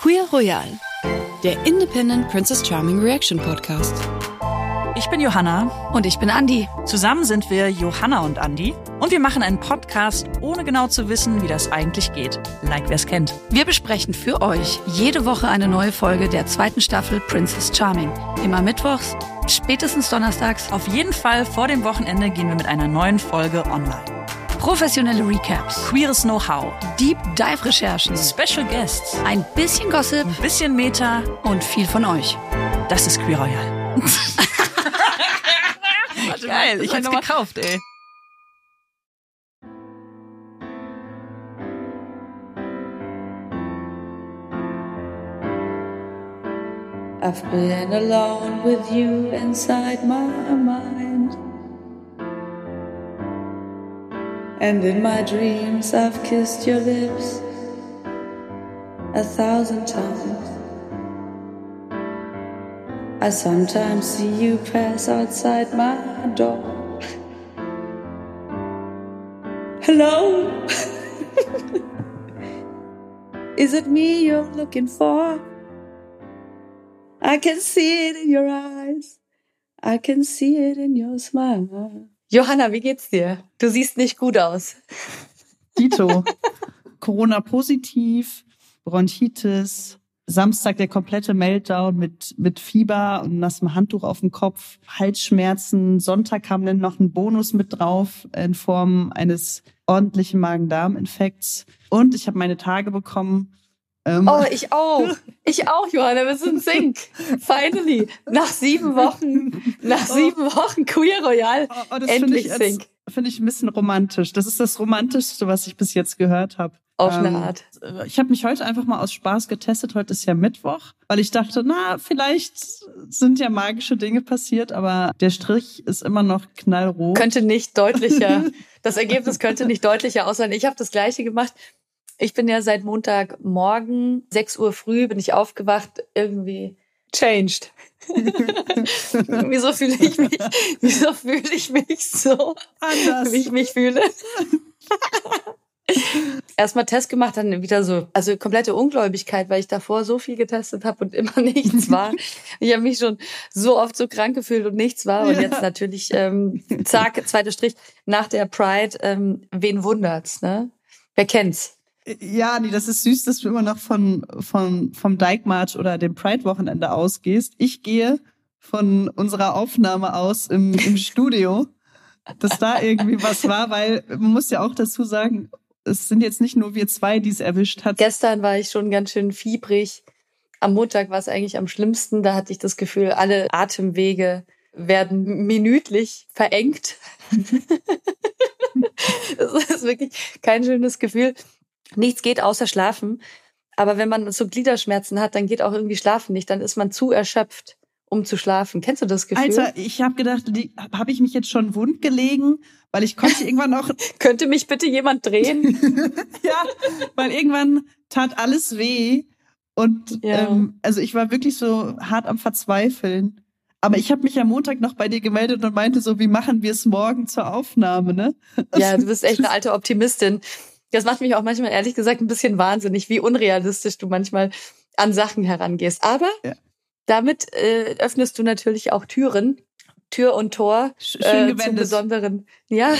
Queer Royal, der Independent Princess Charming Reaction Podcast. Ich bin Johanna. Und ich bin Andi. Zusammen sind wir Johanna und Andi. Und wir machen einen Podcast, ohne genau zu wissen, wie das eigentlich geht. Like wer es kennt. Wir besprechen für euch jede Woche eine neue Folge der zweiten Staffel Princess Charming. Immer mittwochs, spätestens donnerstags. Auf jeden Fall vor dem Wochenende gehen wir mit einer neuen Folge online. Professionelle Recaps, Queeres Know-how, Deep Dive Recherchen, Special Guests, ein bisschen Gossip ein bisschen Meta. und viel von euch. Das ist Queer Royal. Geil, ich hab's gekauft, ey. I've been alone with you inside my mind. And in my dreams, I've kissed your lips a thousand times. I sometimes see you pass outside my door. Hello? Is it me you're looking for? I can see it in your eyes. I can see it in your smile. Johanna, wie geht's dir? Du siehst nicht gut aus. Dito. Corona positiv, Bronchitis, Samstag der komplette Meltdown mit, mit Fieber und nassem Handtuch auf dem Kopf, Halsschmerzen. Sonntag kam dann noch ein Bonus mit drauf in Form eines ordentlichen Magen-Darm-Infekts. Und ich habe meine Tage bekommen. Ähm, Oh, ich auch. Ich auch, Johanna. Wir sind Sync. Finally. Nach sieben Wochen, nach sieben Wochen Queer Royal. oh, oh, endlich jetzt- finde ich ein bisschen romantisch. Das ist das Romantischste, was ich bis jetzt gehört habe. Auf eine Ähm, Art. Ich habe mich heute einfach mal aus Spaß getestet. Heute ist ja Mittwoch, weil ich dachte, na, vielleicht sind ja magische Dinge passiert, aber der Strich ist immer noch knallrot. Könnte nicht deutlicher, das Ergebnis könnte nicht deutlicher aussehen. Ich habe das Gleiche gemacht. Ich bin ja seit Montagmorgen, 6 Uhr früh, bin ich aufgewacht, irgendwie changed. wieso fühle ich mich, wieso fühle ich mich so, Anders. wie ich mich fühle? Erstmal Test gemacht, dann wieder so, also komplette Ungläubigkeit, weil ich davor so viel getestet habe und immer nichts war. Ich habe mich schon so oft so krank gefühlt und nichts war. Und jetzt natürlich, ähm, zack, zweiter Strich, nach der Pride, ähm, wen wundert's, ne? Wer kennt's? Ja, nee, das ist süß, dass du immer noch von, von, vom Dijkmarch oder dem Pride-Wochenende ausgehst. Ich gehe von unserer Aufnahme aus im, im Studio, dass da irgendwie was war, weil man muss ja auch dazu sagen, es sind jetzt nicht nur wir zwei, die es erwischt hat. Gestern war ich schon ganz schön fiebrig. Am Montag war es eigentlich am schlimmsten. Da hatte ich das Gefühl, alle Atemwege werden minütlich verengt. das ist wirklich kein schönes Gefühl. Nichts geht außer schlafen. Aber wenn man so Gliederschmerzen hat, dann geht auch irgendwie schlafen nicht. Dann ist man zu erschöpft, um zu schlafen. Kennst du das Gefühl? Alter, ich habe gedacht, habe ich mich jetzt schon wund gelegen, weil ich konnte irgendwann auch, Könnte mich bitte jemand drehen? ja, weil irgendwann tat alles weh und Ja. ähm, also ich war wirklich so hart am Verzweifeln. Aber ich habe mich am Montag noch bei dir gemeldet und meinte so, wie machen wir es morgen zur Aufnahme, ne? Ja, du bist echt eine alte Optimistin. Das macht mich auch manchmal ehrlich gesagt ein bisschen wahnsinnig, wie unrealistisch du manchmal an Sachen herangehst. Aber Ja. Damit äh, öffnest du natürlich auch Türen, Tür und Tor äh, Schön zu gewendet. besonderen. Ja,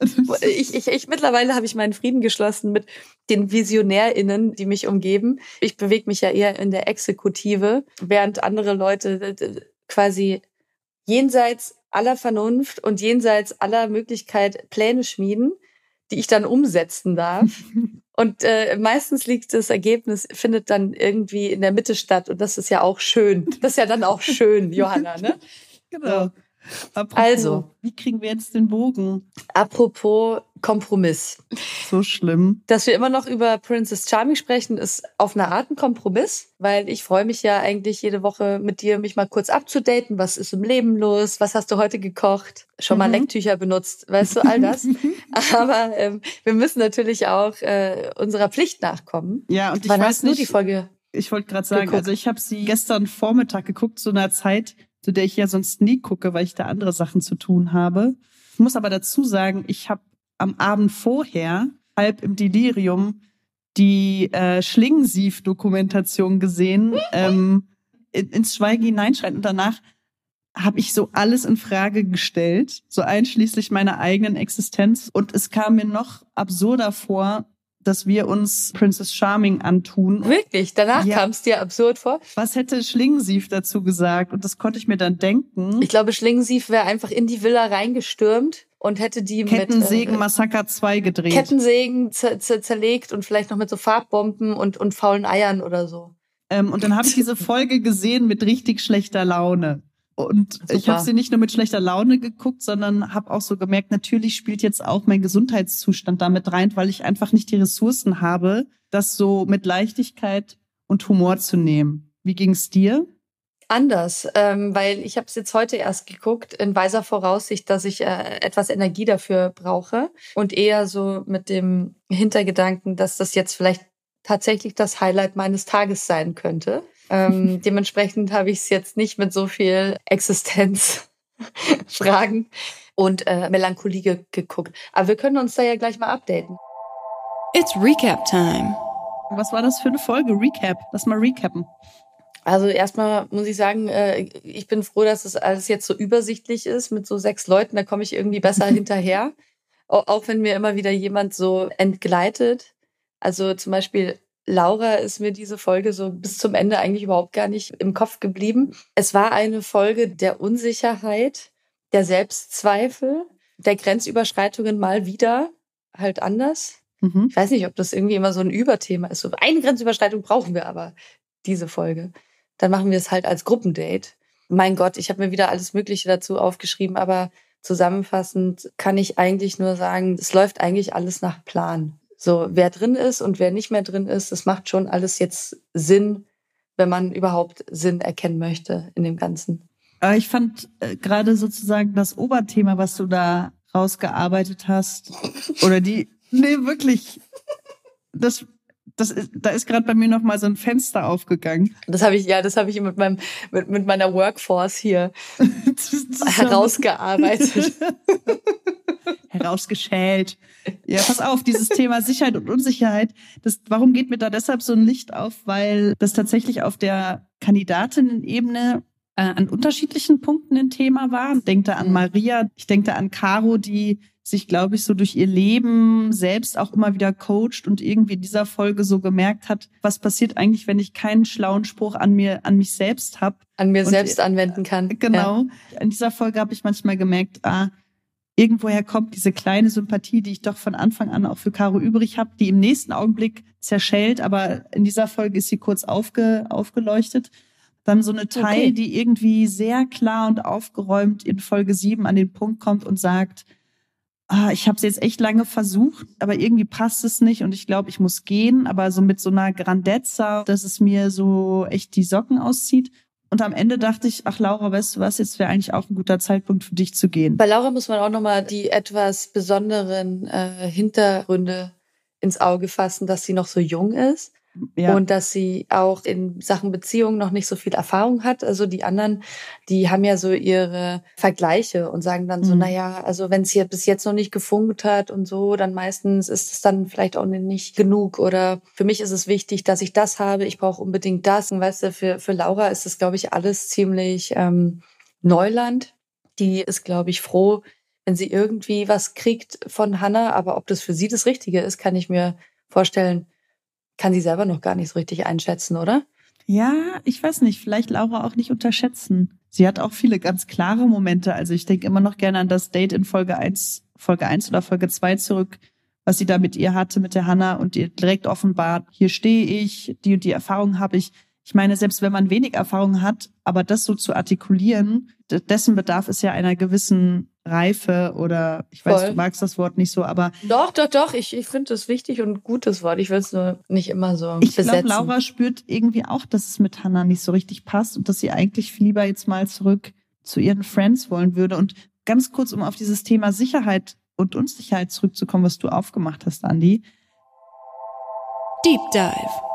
ich, ich, ich mittlerweile habe ich meinen Frieden geschlossen mit den VisionärInnen, die mich umgeben. Ich bewege mich ja eher in der Exekutive, während andere Leute quasi jenseits aller Vernunft und jenseits aller Möglichkeit Pläne schmieden, die ich dann umsetzen darf. Und äh, meistens liegt das Ergebnis, findet dann irgendwie in der Mitte statt. Und das ist ja auch schön. Das ist ja dann auch schön, Johanna, ne? Genau. Apropos, Also. wie kriegen wir jetzt den Bogen? Apropos Kompromiss. So schlimm. Dass wir immer noch über Princess Charming sprechen, ist auf eine Art ein Kompromiss, weil ich freue mich ja eigentlich jede Woche mit dir, mich mal kurz abzudaten. Was ist im Leben los? Was hast du heute gekocht? Schon mal mhm. Lecktücher benutzt? Weißt du, all das? Aber ähm, wir müssen natürlich auch äh, unserer Pflicht nachkommen. Ja, und ich Wann weiß hast nicht, du die Folge ich wollte gerade sagen, geguckt. also ich habe sie gestern Vormittag geguckt, zu einer Zeit, zu der ich ja sonst nie gucke, weil ich da andere Sachen zu tun habe. Ich muss aber dazu sagen, ich habe am Abend vorher, halb im Delirium, die äh, Schlingensief-Dokumentation gesehen, ähm, ins Schweigen hineinschreiten. Und danach habe ich so alles in Frage gestellt, so einschließlich meiner eigenen Existenz. Und es kam mir noch absurder vor, dass wir uns Princess Charming antun. Wirklich? Danach ja. kam es dir absurd vor? Was hätte Schlingensief dazu gesagt? Und das konnte ich mir dann denken. Ich glaube, Schlingensief wäre einfach in die Villa reingestürmt und hätte die Kettensägen mit, äh, Massaker 2 gedreht. Kettensägen zerlegt und vielleicht noch mit so Farbbomben und, und faulen Eiern oder so. Ähm, und dann habe ich diese Folge gesehen mit richtig schlechter Laune. Und Super. ich habe sie nicht nur mit schlechter Laune geguckt, sondern habe auch so gemerkt, natürlich spielt jetzt auch mein Gesundheitszustand damit rein, weil ich einfach nicht die Ressourcen habe, das so mit Leichtigkeit und Humor zu nehmen. Wie ging's dir? Anders, ähm, weil ich habe es jetzt heute erst geguckt, in weiser Voraussicht, dass ich äh, etwas Energie dafür brauche und eher so mit dem Hintergedanken, dass das jetzt vielleicht tatsächlich das Highlight meines Tages sein könnte. Ähm, dementsprechend habe ich es jetzt nicht mit so viel Existenzfragen und äh, Melancholie ge geguckt. Aber wir können uns da ja gleich mal updaten. It's Recap Time. Was war das für eine Folge? Recap. Lass mal recappen. Also erstmal muss ich sagen, äh, ich bin froh, dass das alles jetzt so übersichtlich ist mit so sechs Leuten. Da komme ich irgendwie besser hinterher. Auch wenn mir immer wieder jemand so entgleitet. Also zum Beispiel Laura ist mir diese Folge so bis zum Ende eigentlich überhaupt gar nicht im Kopf geblieben. Es war eine Folge der Unsicherheit, der Selbstzweifel, der Grenzüberschreitungen mal wieder halt anders. Mhm. Ich weiß nicht, ob das irgendwie immer so ein Überthema ist. So eine Grenzüberschreitung brauchen wir aber diese Folge. Dann machen wir es halt als Gruppendate. Mein Gott, ich habe mir wieder alles Mögliche dazu aufgeschrieben, aber zusammenfassend kann ich eigentlich nur sagen, es läuft eigentlich alles nach Plan. So, wer drin ist und wer nicht mehr drin ist, das macht schon alles jetzt Sinn, wenn man überhaupt Sinn erkennen möchte in dem Ganzen. Ich fand äh, gerade sozusagen das Oberthema, was du da rausgearbeitet hast, oder die, nee, wirklich, das, das ist, da ist gerade bei mir noch mal so ein Fenster aufgegangen. Das habe ich ja, das habe ich mit meinem mit, mit meiner Workforce hier herausgearbeitet. herausgeschält. Ja, pass auf, dieses Thema Sicherheit und Unsicherheit, das, warum geht mir da deshalb so ein Licht auf? Weil das tatsächlich auf der Kandidatinnen-Ebene äh, an unterschiedlichen Punkten ein Thema war. Ich denke da an. Maria, ich denke da an Caro, die sich, glaube ich, so durch ihr Leben selbst auch immer wieder coacht und irgendwie in dieser Folge so gemerkt hat, was passiert eigentlich, wenn ich keinen schlauen Spruch an mir, an mich selbst habe. An mir und, selbst anwenden kann. Genau. Ja. In dieser Folge habe ich manchmal gemerkt, ah, irgendwoher kommt diese kleine Sympathie, die ich doch von Anfang an auch für Caro übrig habe, die im nächsten Augenblick zerschellt, aber in dieser Folge ist sie kurz aufge, aufgeleuchtet. Dann so eine Teil, okay. die irgendwie sehr klar und aufgeräumt in Folge 7 an den Punkt kommt und sagt, ah, ich habe es jetzt echt lange versucht, aber irgendwie passt es nicht und ich glaube, ich muss gehen, aber so mit so einer Grandezza, dass es mir so echt die Socken auszieht. Und am Ende dachte ich, ach Laura, weißt du was, jetzt wäre eigentlich auch ein guter Zeitpunkt für dich zu gehen. Bei Laura muss man auch nochmal die etwas besonderen äh, Hintergründe ins Auge fassen, dass sie noch so jung ist. Ja. Und dass sie auch in Sachen Beziehungen noch nicht so viel Erfahrung hat. Also die anderen, die haben ja so ihre Vergleiche und sagen dann so, mhm. naja, also wenn es hier bis jetzt noch nicht gefunkt hat und so, dann meistens ist es dann vielleicht auch nicht genug. Oder für mich ist es wichtig, dass ich das habe, ich brauche unbedingt das. Und weißt du, für, für Laura ist das, glaube ich, alles ziemlich ähm, Neuland. Die ist, glaube ich, froh, wenn sie irgendwie was kriegt von Hannah. Aber ob das für sie das Richtige ist, kann ich mir vorstellen, kann sie selber noch gar nicht so richtig einschätzen, oder? Ja, ich weiß nicht, vielleicht Laura auch nicht unterschätzen. Sie hat auch viele ganz klare Momente. Also ich denke immer noch gerne an das Date in Folge 1, Folge 1 oder Folge 2 zurück, was sie da mit ihr hatte, mit der Hanna und ihr direkt offenbart, hier stehe ich, die und die Erfahrung habe ich. Ich meine, selbst wenn man wenig Erfahrung hat, aber das so zu artikulieren, dessen bedarf es ja einer gewissen Reife oder ich weiß, Voll. du magst das Wort nicht so, aber. Doch, doch, doch. Ich, ich finde es wichtig und gutes Wort. Ich will es nur nicht immer so. Ich glaube, Laura spürt irgendwie auch, dass es mit Hannah nicht so richtig passt und dass sie eigentlich viel lieber jetzt mal zurück zu ihren Friends wollen würde. Und ganz kurz, um auf dieses Thema Sicherheit und Unsicherheit zurückzukommen, was du aufgemacht hast, Andi. Deep Dive.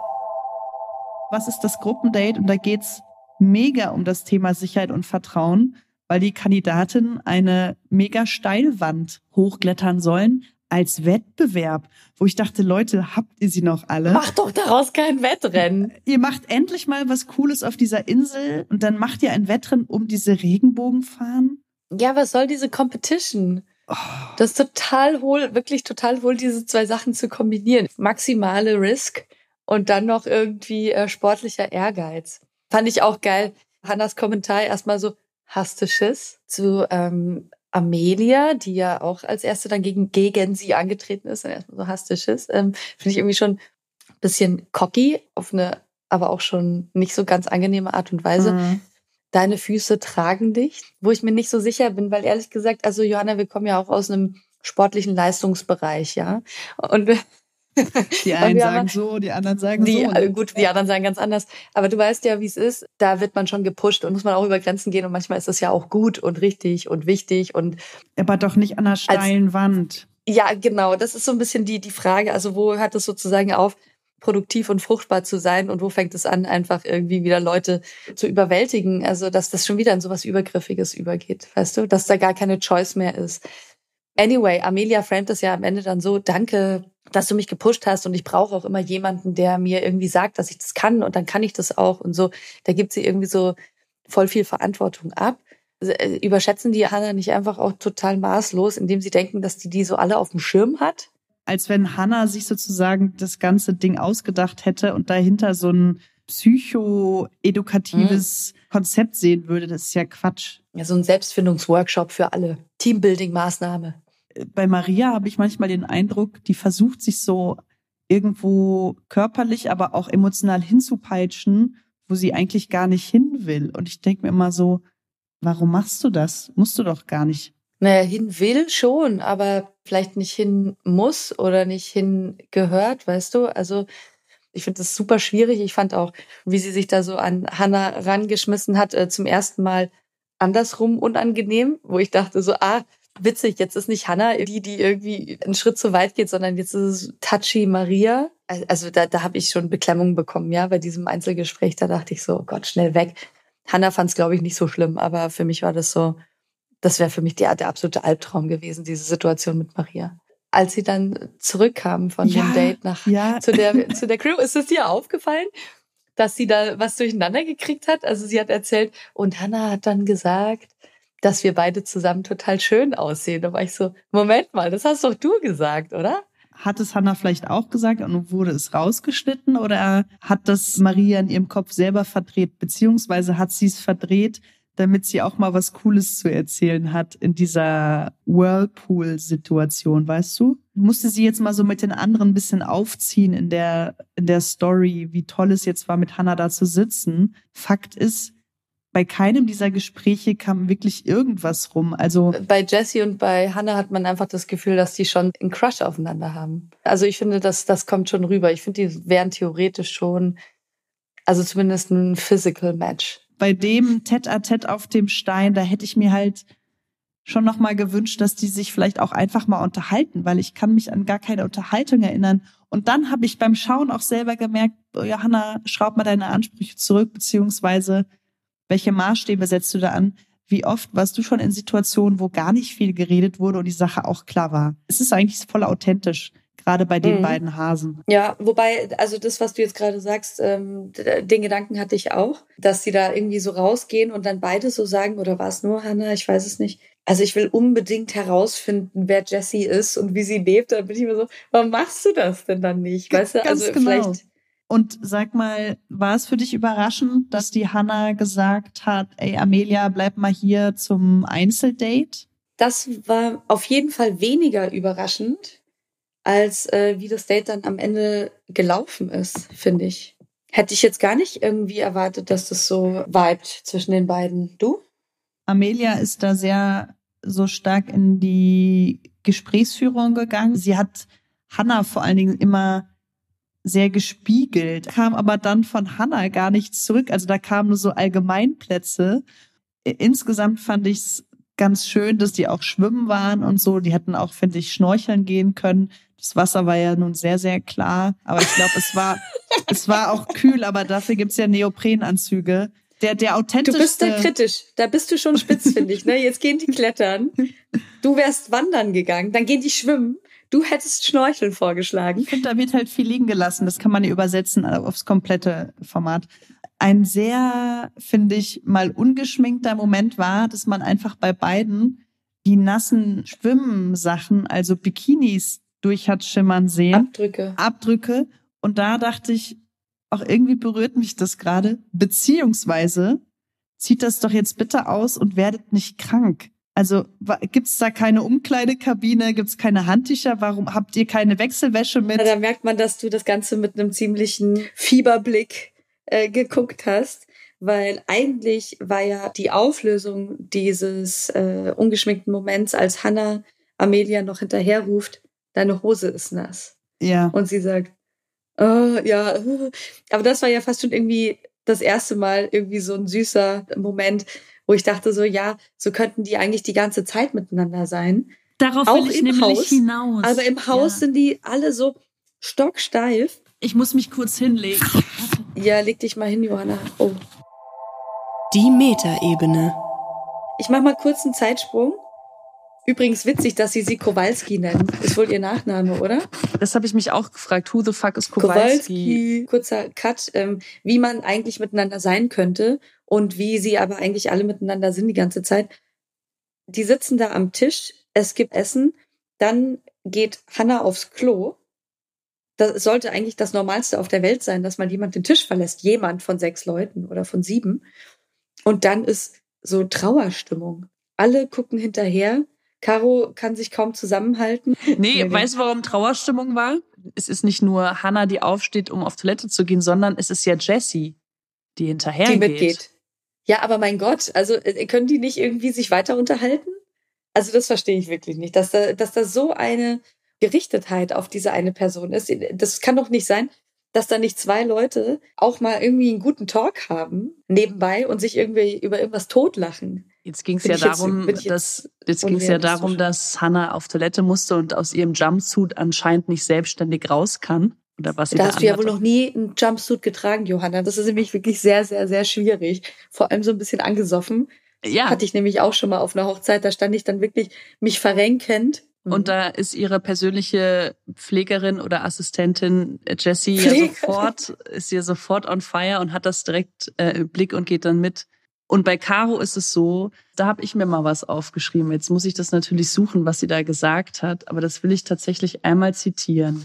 Was ist das Gruppendate? Und da geht's mega um das Thema Sicherheit und Vertrauen weil die Kandidaten eine mega Steilwand hochklettern sollen als Wettbewerb, wo ich dachte, Leute, habt ihr sie noch alle? Macht doch daraus kein Wettrennen. Ihr macht endlich mal was Cooles auf dieser Insel und dann macht ihr ein Wettrennen um diese Regenbogenfahnen. Ja, was soll diese Competition? Oh. Das ist total hohl, wirklich total hohl, diese zwei Sachen zu kombinieren. Maximale Risk und dann noch irgendwie äh, sportlicher Ehrgeiz. Fand ich auch geil. Hannas Kommentar erstmal so, hast du Schiss zu ähm, Amelia, die ja auch als erste dann gegen, gegen sie angetreten ist. Und erstmal so hast du Schiss. Ähm, Finde ich irgendwie schon ein bisschen cocky, auf eine aber auch schon nicht so ganz angenehme Art und Weise. Mhm. Deine Füße tragen dich, wo ich mir nicht so sicher bin, weil ehrlich gesagt, also Johanna, wir kommen ja auch aus einem sportlichen Leistungsbereich, ja. Und die einen sagen so, die anderen sagen die, so. Ne? Gut, die anderen sagen ganz anders. Aber du weißt ja, wie es ist. Da wird man schon gepusht und muss man auch über Grenzen gehen. Und manchmal ist das ja auch gut und richtig und wichtig und. Aber doch nicht an einer steilen als, Wand. Ja, genau. Das ist so ein bisschen die, die Frage. Also wo hört es sozusagen auf? produktiv und fruchtbar zu sein und wo fängt es an, einfach irgendwie wieder Leute zu überwältigen. Also, dass das schon wieder in sowas Übergriffiges übergeht, weißt du, dass da gar keine Choice mehr ist. Anyway, Amelia framet es ja am Ende dann so, danke, dass du mich gepusht hast und ich brauche auch immer jemanden, der mir irgendwie sagt, dass ich das kann und dann kann ich das auch und so. Da gibt sie irgendwie so voll viel Verantwortung ab. Äh, überschätzen die Hannah nicht einfach auch total maßlos, indem sie denken, dass die die so alle auf dem Schirm hat? Als wenn Hannah sich sozusagen das ganze Ding ausgedacht hätte und dahinter so ein psycho-edukatives mhm. Konzept sehen würde. Das ist ja Quatsch. Ja, so ein Selbstfindungsworkshop für alle. Teambuilding-Maßnahme bei Maria habe ich manchmal den Eindruck, die versucht sich so irgendwo körperlich, aber auch emotional hinzupeitschen, wo sie eigentlich gar nicht hin will. Und ich denke mir immer so, warum machst du das? Musst du doch gar nicht. Naja, hin will schon, aber vielleicht nicht hin muss oder nicht hin gehört, weißt du? Also ich finde das super schwierig. Ich fand auch, wie sie sich da so an Hannah rangeschmissen hat, äh, zum ersten Mal andersrum unangenehm, wo ich dachte so, ah, witzig, jetzt ist nicht Hannah die, die irgendwie einen Schritt zu weit geht, sondern jetzt ist es Touchy Maria. Also da, da habe ich schon Beklemmung bekommen, ja, bei diesem Einzelgespräch. Da dachte ich so, oh Gott, schnell weg. Hannah fand es, glaube ich, nicht so schlimm, aber für mich war das so, das wäre für mich der, der absolute Albtraum gewesen, diese Situation mit Maria. Als sie dann zurückkam von ja, dem Date nach ja. zu, der, zu der Crew, ist es dir aufgefallen, dass sie da was durcheinander gekriegt hat? Also sie hat erzählt, und Hannah hat dann gesagt, dass wir beide zusammen total schön aussehen. Da war ich so, Moment mal, das hast doch du gesagt, oder? Hat es Hannah vielleicht auch gesagt und wurde es rausgeschnitten oder hat das Maria in ihrem Kopf selber verdreht, beziehungsweise hat sie es verdreht, damit sie auch mal was Cooles zu erzählen hat in dieser Whirlpool-Situation, weißt du? Musste sie jetzt mal so mit den anderen ein bisschen aufziehen in der, in der Story, wie toll es jetzt war, mit Hannah da zu sitzen. Fakt ist, bei keinem dieser Gespräche kam wirklich irgendwas rum. Also bei Jessie und bei Hannah hat man einfach das Gefühl, dass die schon einen Crush aufeinander haben. Also ich finde, das, das kommt schon rüber. Ich finde, die wären theoretisch schon, also zumindest ein Physical Match. Bei dem Tête-à-Tête auf dem Stein, da hätte ich mir halt schon noch mal gewünscht, dass die sich vielleicht auch einfach mal unterhalten, weil ich kann mich an gar keine Unterhaltung erinnern. Und dann habe ich beim Schauen auch selber gemerkt, oh, Johanna, schraub mal deine Ansprüche zurück, beziehungsweise welche Maßstäbe setzt du da an? Wie oft warst du schon in Situationen, wo gar nicht viel geredet wurde und die Sache auch klar war? Es ist eigentlich voll authentisch, gerade bei den mhm. beiden Hasen. Ja, wobei, also das, was du jetzt gerade sagst, ähm, den Gedanken hatte ich auch, dass sie da irgendwie so rausgehen und dann beide so sagen, oder war es nur Hannah? Ich weiß es nicht. Also ich will unbedingt herausfinden, wer Jessie ist und wie sie lebt. Da bin ich mir so, warum machst du das denn dann nicht? Weißt du, also genau. vielleicht und sag mal, war es für dich überraschend, dass die Hanna gesagt hat, ey Amelia, bleib mal hier zum Einzeldate? Das war auf jeden Fall weniger überraschend, als äh, wie das Date dann am Ende gelaufen ist, finde ich. Hätte ich jetzt gar nicht irgendwie erwartet, dass das so vibet zwischen den beiden. Du? Amelia ist da sehr so stark in die Gesprächsführung gegangen. Sie hat Hannah vor allen Dingen immer sehr gespiegelt, kam aber dann von Hannah gar nichts zurück. Also da kamen nur so Allgemeinplätze. Insgesamt fand ich es ganz schön, dass die auch schwimmen waren und so. Die hätten auch, finde ich, schnorcheln gehen können. Das Wasser war ja nun sehr, sehr klar. Aber ich glaube, es war, es war auch kühl, aber dafür gibt's ja Neoprenanzüge. Der, der authentischste. Du bist da kritisch. Da bist du schon spitz, finde ich. Ne? Jetzt gehen die klettern. Du wärst wandern gegangen. Dann gehen die schwimmen. Du hättest Schnorcheln vorgeschlagen. Ich finde, da wird halt viel liegen gelassen. Das kann man ja übersetzen aufs komplette Format. Ein sehr, finde ich, mal ungeschminkter Moment war, dass man einfach bei beiden die nassen Schwimmsachen, also Bikinis, durch hat schimmern sehen. Abdrücke. Abdrücke. Und da dachte ich, auch irgendwie berührt mich das gerade. Beziehungsweise zieht das doch jetzt bitte aus und werdet nicht krank. Also gibt's da keine Umkleidekabine, gibt's keine Handtücher? Warum habt ihr keine Wechselwäsche mit? Da merkt man, dass du das Ganze mit einem ziemlichen Fieberblick äh, geguckt hast, weil eigentlich war ja die Auflösung dieses äh, ungeschminkten Moments, als Hannah Amelia noch hinterherruft, deine Hose ist nass. Ja. Und sie sagt, oh, ja, aber das war ja fast schon irgendwie das erste Mal irgendwie so ein süßer Moment, wo ich dachte so, ja, so könnten die eigentlich die ganze Zeit miteinander sein. Darauf auch will ich nämlich Haus, hinaus. Aber im Haus ja. sind die alle so stocksteif. Ich muss mich kurz hinlegen. Ja, leg dich mal hin, Johanna. Oh. Die Metaebene. Ich mach mal kurz einen Zeitsprung. Übrigens witzig, dass sie sie Kowalski nennen. Ist wohl ihr Nachname, oder? Das habe ich mich auch gefragt. Who the fuck is Kowalski? Kowalski. Kurzer Cut, ähm, wie man eigentlich miteinander sein könnte und wie sie aber eigentlich alle miteinander sind die ganze Zeit. Die sitzen da am Tisch, es gibt Essen, dann geht Hannah aufs Klo. Das sollte eigentlich das Normalste auf der Welt sein, dass mal jemand den Tisch verlässt. Jemand von sechs Leuten oder von sieben. Und dann ist so Trauerstimmung. Alle gucken hinterher Caro kann sich kaum zusammenhalten. Nee, nee weißt du, warum Trauerstimmung war? Es ist nicht nur Hannah, die aufsteht, um auf Toilette zu gehen, sondern es ist ja Jessie, die hinterher die mitgeht. Ja, aber mein Gott, also äh, können die nicht irgendwie sich weiter unterhalten? Also das verstehe ich wirklich nicht, dass da, dass da so eine Gerichtetheit auf diese eine Person ist. Das kann doch nicht sein, dass da nicht zwei Leute auch mal irgendwie einen guten Talk haben nebenbei und sich irgendwie über irgendwas totlachen. Jetzt ging es ja darum, jetzt, dass jetzt ging es ja darum, dass Hannah auf Toilette musste und aus ihrem Jumpsuit anscheinend nicht selbstständig raus kann. Oder was da hast du ja wohl noch nie einen Jumpsuit getragen, Johanna. Das ist nämlich wirklich sehr, sehr, sehr schwierig. Vor allem so ein bisschen angesoffen. Ja. Hatte ich nämlich auch schon mal auf einer Hochzeit. Da stand ich dann wirklich mich verrenkend und mhm. da ist ihre persönliche Pflegerin oder Assistentin äh, Jessie ja sofort, ist ja sofort on fire und hat das direkt äh, im Blick und geht dann mit. Und bei Caro ist es so, da habe ich mir mal was aufgeschrieben. Jetzt muss ich das natürlich suchen, was sie da gesagt hat, aber das will ich tatsächlich einmal zitieren.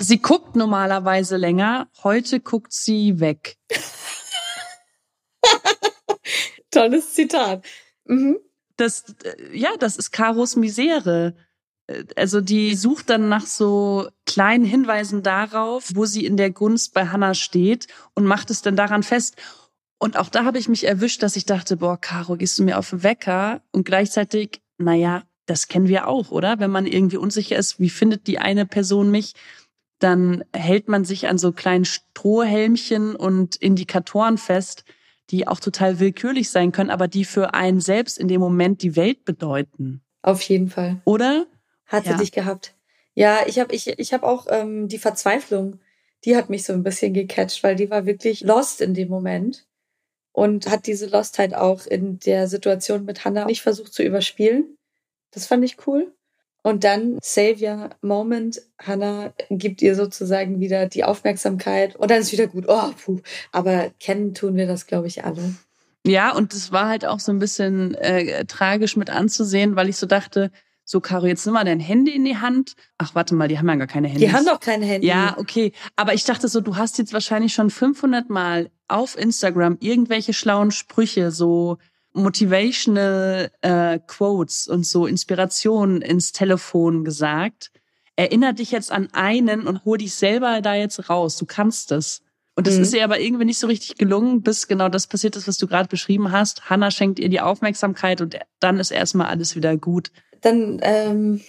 Sie guckt normalerweise länger, heute guckt sie weg. Tolles Zitat. Mhm das, äh, ja, das ist Karos Misere. Äh, also die sucht dann nach so kleinen Hinweisen darauf, wo sie in der Gunst bei Hannah steht und macht es dann daran fest. Und auch da habe ich mich erwischt, dass ich dachte, boah, Caro, gehst du mir auf den Wecker? Und gleichzeitig, naja, das kennen wir auch, oder? Wenn man irgendwie unsicher ist, wie findet die eine Person mich, dann hält man sich an so kleinen Strohhelmchen und Indikatoren fest, die auch total willkürlich sein können, aber die für einen selbst in dem Moment die Welt bedeuten. Auf jeden Fall. Oder? Hat sie ja. dich gehabt. Ja, ich habe ich, ich hab auch ähm, die Verzweiflung, die hat mich so ein bisschen gecatcht, weil die war wirklich lost in dem Moment und hat diese Lostheit auch in der Situation mit Hannah nicht versucht zu überspielen. Das fand ich cool. Und dann Savior Moment, Hannah gibt ihr sozusagen wieder die Aufmerksamkeit und dann ist wieder gut. Oh, puh. Aber kennen tun wir das, glaube ich, alle. Ja, und es war halt auch so ein bisschen äh, tragisch mit anzusehen, weil ich so dachte, so, Caro, jetzt nimm mal dein Handy in die Hand. Ach, warte mal, die haben ja gar keine Handys. Die haben doch kein Handy. Ja, okay. Aber ich dachte so, du hast jetzt wahrscheinlich schon 500 Mal auf Instagram irgendwelche schlauen Sprüche so motivational äh, Quotes und so Inspirationen ins Telefon gesagt. Erinner dich jetzt an einen und hol dich selber da jetzt raus. Du kannst es. Und das mhm. ist ihr aber irgendwie nicht so richtig gelungen, bis genau das passiert ist, was du gerade beschrieben hast. Hannah schenkt ihr die Aufmerksamkeit und dann ist erstmal alles wieder gut. Dann ähm,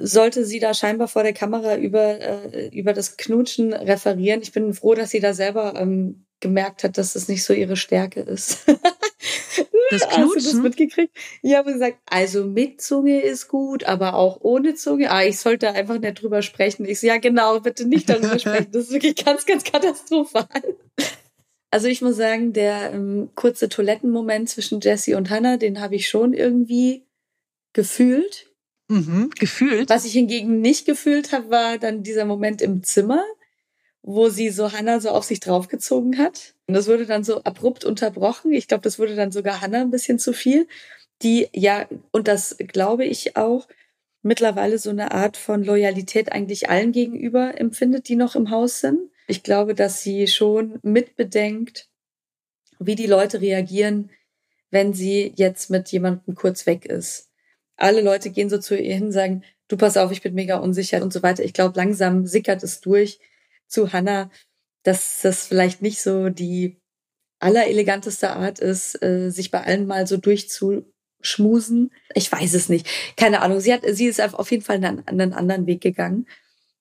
sollte sie da scheinbar vor der Kamera über, äh, über das Knutschen referieren. Ich bin froh, dass sie da selber ähm, gemerkt hat, dass das nicht so ihre Stärke ist. Das Knutschen? Hast du das mitgekriegt? Ich habe gesagt, also mit Zunge ist gut, aber auch ohne Zunge. Ah, ich sollte einfach nicht drüber sprechen. Ich so, ja genau, bitte nicht darüber sprechen. Das ist wirklich ganz, ganz katastrophal. Also ich muss sagen, der ähm, kurze Toilettenmoment zwischen Jesse und Hannah, den habe ich schon irgendwie gefühlt. Mhm, gefühlt. Was ich hingegen nicht gefühlt habe, war dann dieser Moment im Zimmer, wo sie so Hannah so auf sich draufgezogen hat. Und das wurde dann so abrupt unterbrochen. Ich glaube, das wurde dann sogar Hannah ein bisschen zu viel, die ja, und das glaube ich auch, mittlerweile so eine Art von Loyalität eigentlich allen gegenüber empfindet, die noch im Haus sind. Ich glaube, dass sie schon mitbedenkt, wie die Leute reagieren, wenn sie jetzt mit jemandem kurz weg ist alle Leute gehen so zu ihr hin, sagen, du pass auf, ich bin mega unsicher und so weiter. Ich glaube, langsam sickert es durch zu Hannah, dass das vielleicht nicht so die allereleganteste Art ist, äh, sich bei allen mal so durchzuschmusen. Ich weiß es nicht. Keine Ahnung. Sie hat, sie ist auf jeden Fall einen, einen anderen Weg gegangen.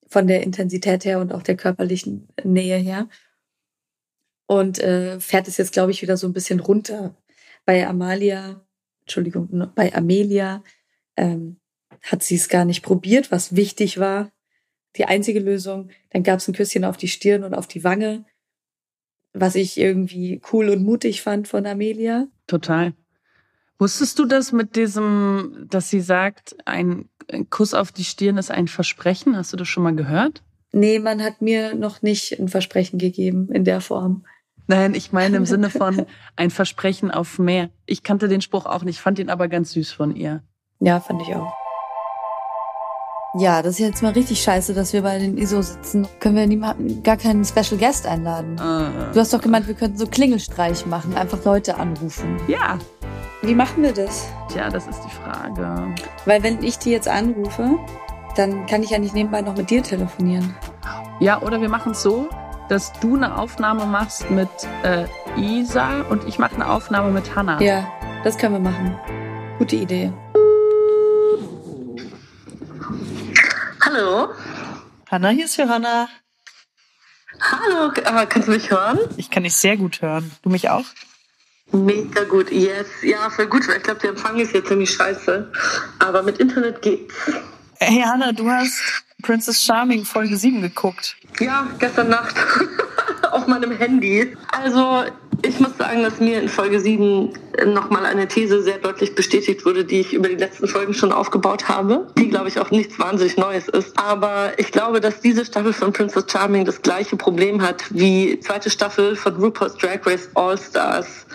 Von der Intensität her und auch der körperlichen Nähe her. Und äh, fährt es jetzt, glaube ich, wieder so ein bisschen runter. Bei Amalia, Entschuldigung, bei Amelia ähm, hat sie es gar nicht probiert, was wichtig war. Die einzige Lösung. Dann gab es ein Küsschen auf die Stirn und auf die Wange, was ich irgendwie cool und mutig fand von Amelia. Total. Wusstest du das mit diesem, dass sie sagt, ein, ein Kuss auf die Stirn ist ein Versprechen? Hast du das schon mal gehört? Nee, man hat mir noch nicht ein Versprechen gegeben in der Form. Nein, ich meine im Sinne von ein Versprechen auf mehr. Ich kannte den Spruch auch nicht, fand ihn aber ganz süß von ihr. Ja, fand ich auch. Ja, das ist jetzt mal richtig scheiße, dass wir bei den ISO sitzen. Können wir niemanden, gar keinen Special Guest einladen? Uh, du hast doch gemeint, wir könnten so Klingelstreich machen, einfach Leute anrufen. Ja. Wie machen wir das? Tja, das ist die Frage. Weil wenn ich die jetzt anrufe, dann kann ich ja nicht nebenbei noch mit dir telefonieren. Ja, oder wir machen es so, dass du eine Aufnahme machst mit äh, Isa und ich mache eine Aufnahme mit Hannah. Ja, das können wir machen. Gute Idee. Hallo. Hanna, hier ist Johanna. Hallo, aber kannst du mich hören? Ich kann dich sehr gut hören. Du mich auch? Mega gut, yes. Ja, voll gut, weil ich glaube, der Empfang ist jetzt ziemlich scheiße. Aber mit Internet geht's. Hey Hanna, du hast Princess Charming Folge 7 geguckt. Ja, gestern Nacht. Auf meinem Handy. Also, ich muss sagen, dass mir in Folge 7 nochmal eine These sehr deutlich bestätigt wurde, die ich über die letzten Folgen schon aufgebaut habe, die, glaube ich, auch nichts wahnsinnig Neues ist. Aber ich glaube, dass diese Staffel von Princess Charming das gleiche Problem hat wie zweite Staffel von RuPaul's Drag Race All Stars.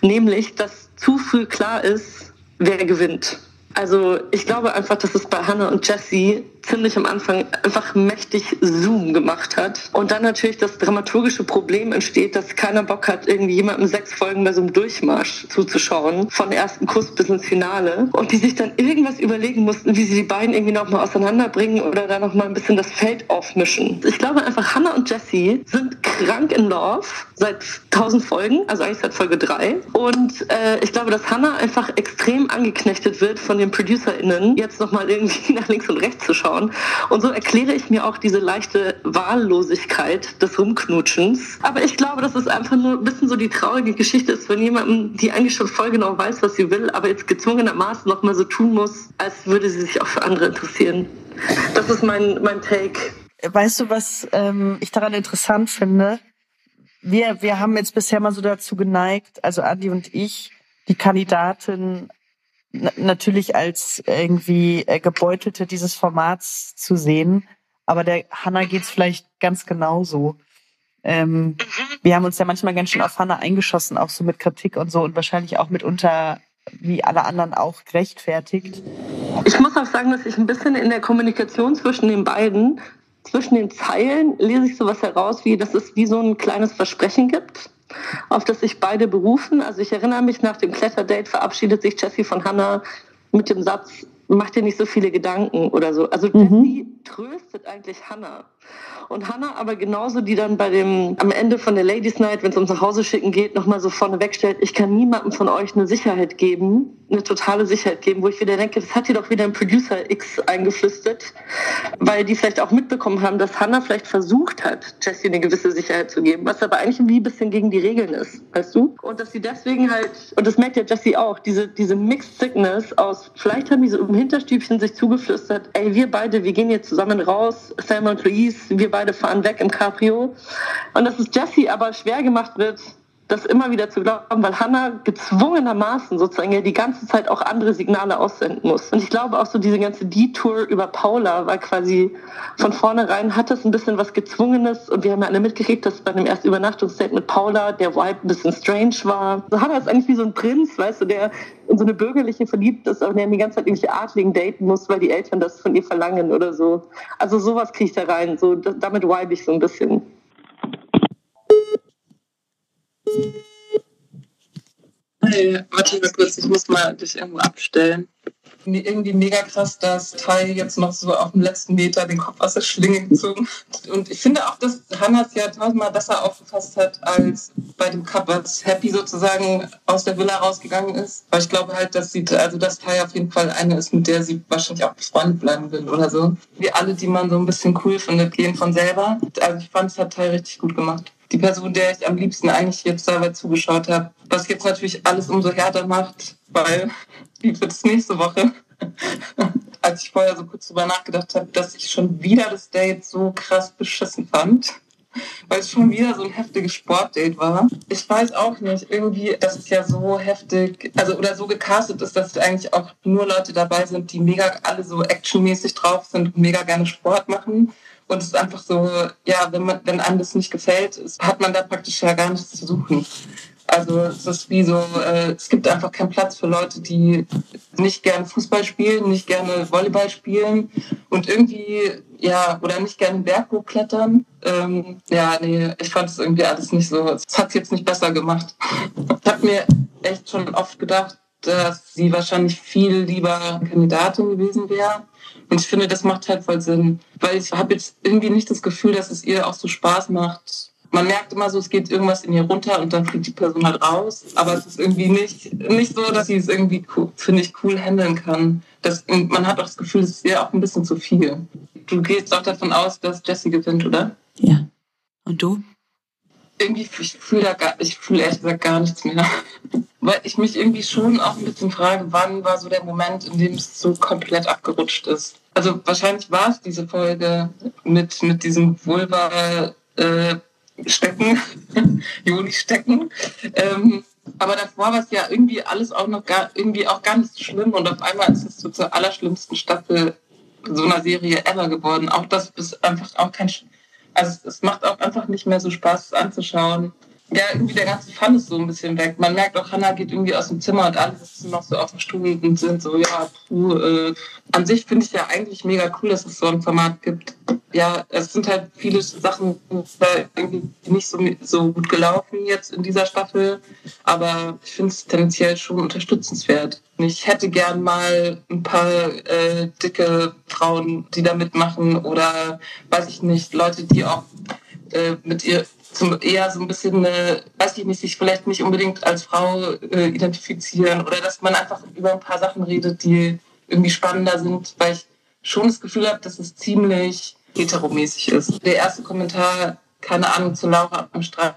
Nämlich, dass zu früh klar ist, wer gewinnt. Also ich glaube einfach, dass es bei Hannah und Jesse ziemlich am Anfang einfach mächtig Zoom gemacht hat. Und dann natürlich das dramaturgische Problem entsteht, dass keiner Bock hat, irgendwie jemandem sechs Folgen bei so einem Durchmarsch zuzuschauen, von ersten Kuss bis ins Finale. Und die sich dann irgendwas überlegen mussten, wie sie die beiden irgendwie nochmal auseinanderbringen oder da nochmal ein bisschen das Feld aufmischen. Ich glaube einfach, Hannah und Jesse sind krank in Love seit tausend Folgen, also eigentlich seit Folge drei. Und äh, ich glaube, dass Hannah einfach extrem angeknechtet wird von den ProducerInnen, jetzt nochmal irgendwie nach links und rechts zu schauen. Und so erkläre ich mir auch diese leichte Wahllosigkeit des Rumknutschens. Aber ich glaube, dass es einfach nur ein bisschen so die traurige Geschichte ist, wenn jemandem, die eigentlich schon voll genau weiß, was sie will, aber jetzt gezwungenermaßen nochmal so tun muss, als würde sie sich auch für andere interessieren. Das ist mein, mein Take. Weißt du, was ähm, ich daran interessant finde? Wir, wir haben jetzt bisher mal so dazu geneigt, also Andi und ich, die Kandidatin natürlich als irgendwie äh, Gebeutelte dieses Formats zu sehen. Aber der Hanna geht's vielleicht ganz genauso. Ähm, mhm. wir haben uns ja manchmal ganz schön auf Hanna eingeschossen, auch so mit Kritik und so und wahrscheinlich auch mitunter wie alle anderen auch gerechtfertigt. Ich muss auch sagen, dass ich ein bisschen in der Kommunikation zwischen den beiden, zwischen den Zeilen, lese ich sowas heraus, wie dass es wie so ein kleines Versprechen gibt auf das sich beide berufen. Also ich erinnere mich, nach dem Kletterdate verabschiedet sich Jessie von Hannah mit dem Satz, mach dir nicht so viele Gedanken oder so. Also mhm. Jessie tröstet eigentlich Hannah. Und Hannah aber genauso, die dann bei dem, am Ende von der Ladies Night, wenn es ums nach Hause schicken geht, nochmal so vorne wegstellt, ich kann niemandem von euch eine Sicherheit geben, eine totale Sicherheit geben, wo ich wieder denke, das hat dir doch wieder ein Producer X eingeflüstert, weil die vielleicht auch mitbekommen haben, dass Hannah vielleicht versucht hat, Jessie eine gewisse Sicherheit zu geben, was aber eigentlich wie ein bisschen gegen die Regeln ist, weißt du? Und dass sie deswegen halt, und das merkt ja Jessie auch, diese, diese Mixed Sickness aus, vielleicht haben die so im Hinterstübchen sich zugeflüstert, ey, wir beide, wir gehen jetzt zusammen raus, Selma und Louise, wir beide fahren weg im Cabrio. Und dass es Jessie aber schwer gemacht wird, das immer wieder zu glauben, weil Hannah gezwungenermaßen sozusagen ja die ganze Zeit auch andere Signale aussenden muss. Und ich glaube auch so diese ganze Detour über Paula war quasi von vornherein hat das ein bisschen was gezwungenes und wir haben ja alle mitgekriegt, dass bei dem ersten Übernachtungsdate mit Paula der Vibe ein bisschen strange war. So Hannah ist eigentlich wie so ein Prinz, weißt du, der in so eine bürgerliche verliebt ist, aber der die ganze Zeit irgendwelche Adligen daten muss, weil die Eltern das von ihr verlangen oder so. Also sowas kriege ich da rein. So, damit vibe ich so ein bisschen. Hey, warte mal kurz, ich muss mal dich irgendwo abstellen. Irgendwie mega krass, dass Tai jetzt noch so auf dem letzten Meter den Kopf aus der Schlinge gezogen hat. Und ich finde auch, dass Hannah es ja tausendmal besser aufgefasst hat als bei dem Cup, als Happy sozusagen aus der Villa rausgegangen ist. Weil ich glaube halt, dass sie, also dass Tai auf jeden Fall eine ist, mit der sie wahrscheinlich auch befreundet bleiben will oder so. Wie alle, die man so ein bisschen cool findet, gehen von selber. Also ich fand, es hat Tai richtig gut gemacht die Person, der ich am liebsten eigentlich jetzt dabei zugeschaut habe. Was jetzt natürlich alles umso härter macht, weil wie wird es nächste Woche? Als ich vorher so kurz drüber nachgedacht habe, dass ich schon wieder das Date so krass beschissen fand, weil es schon wieder so ein heftiges Sportdate war. Ich weiß auch nicht, irgendwie, dass es ja so heftig, also oder so gecastet ist, dass eigentlich auch nur Leute dabei sind, die mega alle so actionmäßig drauf sind und mega gerne Sport machen. Und es ist einfach so, ja, wenn, man, wenn einem das nicht gefällt, hat man da praktisch ja gar nichts zu suchen. Also es ist wie so, äh, es gibt einfach keinen Platz für Leute, die nicht gerne Fußball spielen, nicht gerne Volleyball spielen und irgendwie, ja, oder nicht gerne Berg hochklettern. Ähm, ja, nee, ich fand es irgendwie alles nicht so. Es hat jetzt nicht besser gemacht. Ich habe mir echt schon oft gedacht, dass sie wahrscheinlich viel lieber Kandidatin gewesen wäre. Und ich finde, das macht halt voll Sinn, weil ich habe jetzt irgendwie nicht das Gefühl, dass es ihr auch so Spaß macht. Man merkt immer so, es geht irgendwas in ihr runter und dann fliegt die Person halt raus. Aber es ist irgendwie nicht, nicht so, dass sie es irgendwie, cool, finde ich, cool handeln kann. Das, man hat auch das Gefühl, es ist ihr auch ein bisschen zu viel. Du gehst auch davon aus, dass Jessie gewinnt, oder? Ja. Und du? Irgendwie, ich fühle da gar, ich fühle ehrlich gesagt gar nichts mehr weil ich mich irgendwie schon auch ein bisschen frage, wann war so der Moment, in dem es so komplett abgerutscht ist. Also wahrscheinlich war es diese Folge mit, mit diesem Vulva äh, Stecken, Juli Stecken. Ähm, aber davor war es ja irgendwie alles auch noch gar, irgendwie auch ganz schlimm und auf einmal ist es so zur allerschlimmsten Staffel so einer Serie ever geworden. Auch das ist einfach auch kein, also es macht auch einfach nicht mehr so Spaß anzuschauen ja, irgendwie der ganze Fun ist so ein bisschen weg. Man merkt auch, Hannah geht irgendwie aus dem Zimmer und alle sitzen noch so auf dem Stuhl und sind so, ja, puh, äh. An sich finde ich ja eigentlich mega cool, dass es so ein Format gibt. Ja, es sind halt viele Sachen irgendwie nicht so, so gut gelaufen jetzt in dieser Staffel, aber ich finde es tendenziell schon unterstützenswert. Ich hätte gern mal ein paar äh, dicke Frauen, die da mitmachen oder weiß ich nicht, Leute, die auch äh, mit ihr zum, eher so ein bisschen, äh, weiß ich nicht, sich vielleicht nicht unbedingt als Frau äh, identifizieren oder dass man einfach über ein paar Sachen redet, die irgendwie spannender sind, weil ich schon das Gefühl habe, dass es ziemlich heteromäßig ist. Der erste Kommentar, keine Ahnung, zu Laura am Strand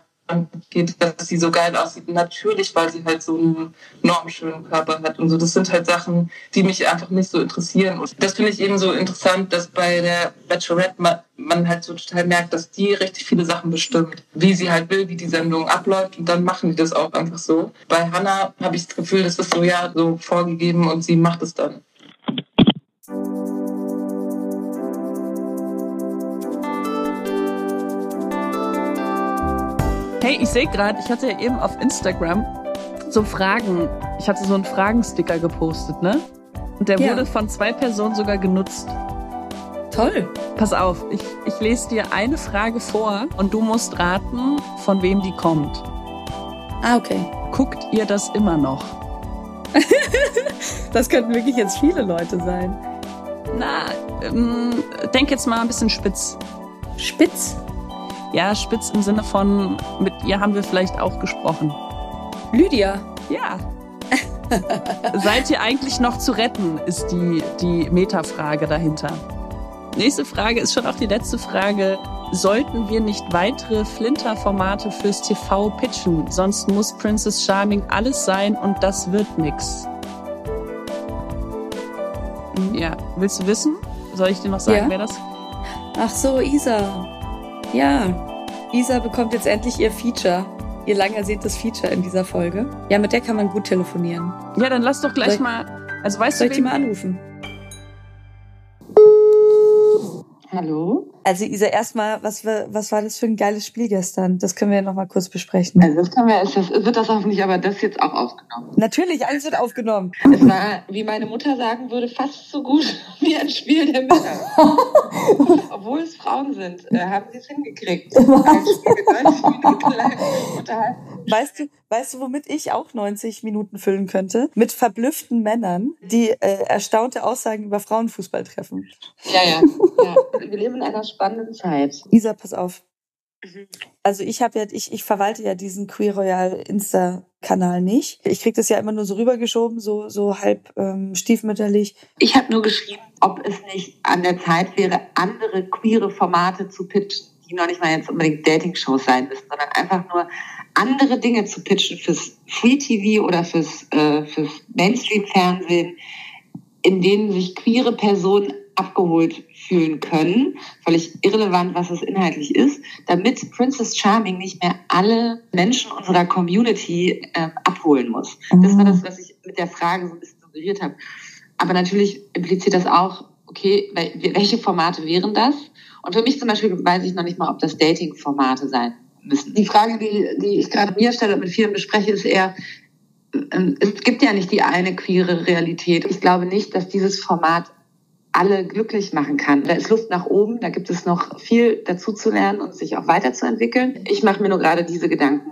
geht, dass sie so geil aussieht. Natürlich, weil sie halt so einen normschönen Körper hat und so. Das sind halt Sachen, die mich einfach nicht so interessieren. Und das finde ich eben so interessant, dass bei der Bachelorette man, man halt so total merkt, dass die richtig viele Sachen bestimmt, wie sie halt will, wie die Sendung abläuft und dann machen die das auch einfach so. Bei Hannah habe ich das Gefühl, das ist so ja so vorgegeben und sie macht es dann. Hey, ich sehe gerade, ich hatte ja eben auf Instagram so Fragen. Ich hatte so einen Fragensticker gepostet, ne? Und der ja. wurde von zwei Personen sogar genutzt. Toll. Pass auf, ich, ich lese dir eine Frage vor und du musst raten, von wem die kommt. Ah, okay. Guckt ihr das immer noch? das könnten wirklich jetzt viele Leute sein. Na, ähm, denk jetzt mal ein bisschen spitz. Spitz? Ja, spitz im Sinne von, mit ihr haben wir vielleicht auch gesprochen. Lydia? Ja. Seid ihr eigentlich noch zu retten, ist die, die Metafrage dahinter. Nächste Frage ist schon auch die letzte Frage. Sollten wir nicht weitere Flinter-Formate fürs TV pitchen? Sonst muss Princess Charming alles sein und das wird nix. Ja, willst du wissen? Soll ich dir noch sagen, Ja. wer das? Ach so, Isa. Ja, Isa bekommt jetzt endlich ihr Feature. Ihr lang ersehntes Feature in dieser Folge. Ja, mit der kann man gut telefonieren. Ja, dann lass doch gleich Soll- mal. Also weißt Soll du, ich die mal anrufen? Hallo? Also Isa, erstmal, was, was war das für ein geiles Spiel gestern? Das können wir ja noch mal kurz besprechen. Also das können wir, ist das, wird das hoffentlich aber das jetzt auch aufgenommen. Natürlich, alles wird aufgenommen. Es war, wie meine Mutter sagen würde, fast so gut wie ein Spiel der Männer. Obwohl es Frauen sind, äh, haben sie es hingekriegt. Ein Spiel mit 90 Minuten lang unterhalten. Weißt du, weißt du, womit ich auch 90 Minuten füllen könnte? Mit verblüfften Männern, die äh, erstaunte Aussagen über Frauenfußball treffen. Ja, ja, ja. Wir leben in einer spannenden Zeit. Isa, pass auf. Also ich habe ja, ich, ich verwalte ja diesen Queer Royal Insta-Kanal nicht. Ich krieg das ja immer nur so rübergeschoben, so, so halb ähm, stiefmütterlich. Ich habe nur geschrieben, ob es nicht an der Zeit wäre, andere queere Formate zu pitchen, die noch nicht mal jetzt unbedingt Dating-Shows sein müssen, sondern einfach nur andere Dinge zu pitchen fürs Free TV oder fürs, äh, fürs Mainstream-Fernsehen, in denen sich queere Personen abgeholt fühlen können, völlig irrelevant, was es inhaltlich ist, damit Princess Charming nicht mehr alle Menschen unserer Community ähm, abholen muss. Das war das, was ich mit der Frage so ein bisschen suggeriert habe. Aber natürlich impliziert das auch, okay, wel- welche Formate wären das? Und für mich zum Beispiel weiß ich noch nicht mal, ob das Dating-Formate sein müssen. Die Frage, die, die ich gerade mir stelle und mit vielen bespreche, ist eher, ähm, es gibt ja nicht die eine queere Realität. Ich glaube nicht, dass dieses Format alle glücklich machen kann. Da ist Luft nach oben, da gibt es noch viel dazu zu lernen und sich auch weiterzuentwickeln. Ich mache mir nur gerade diese Gedanken.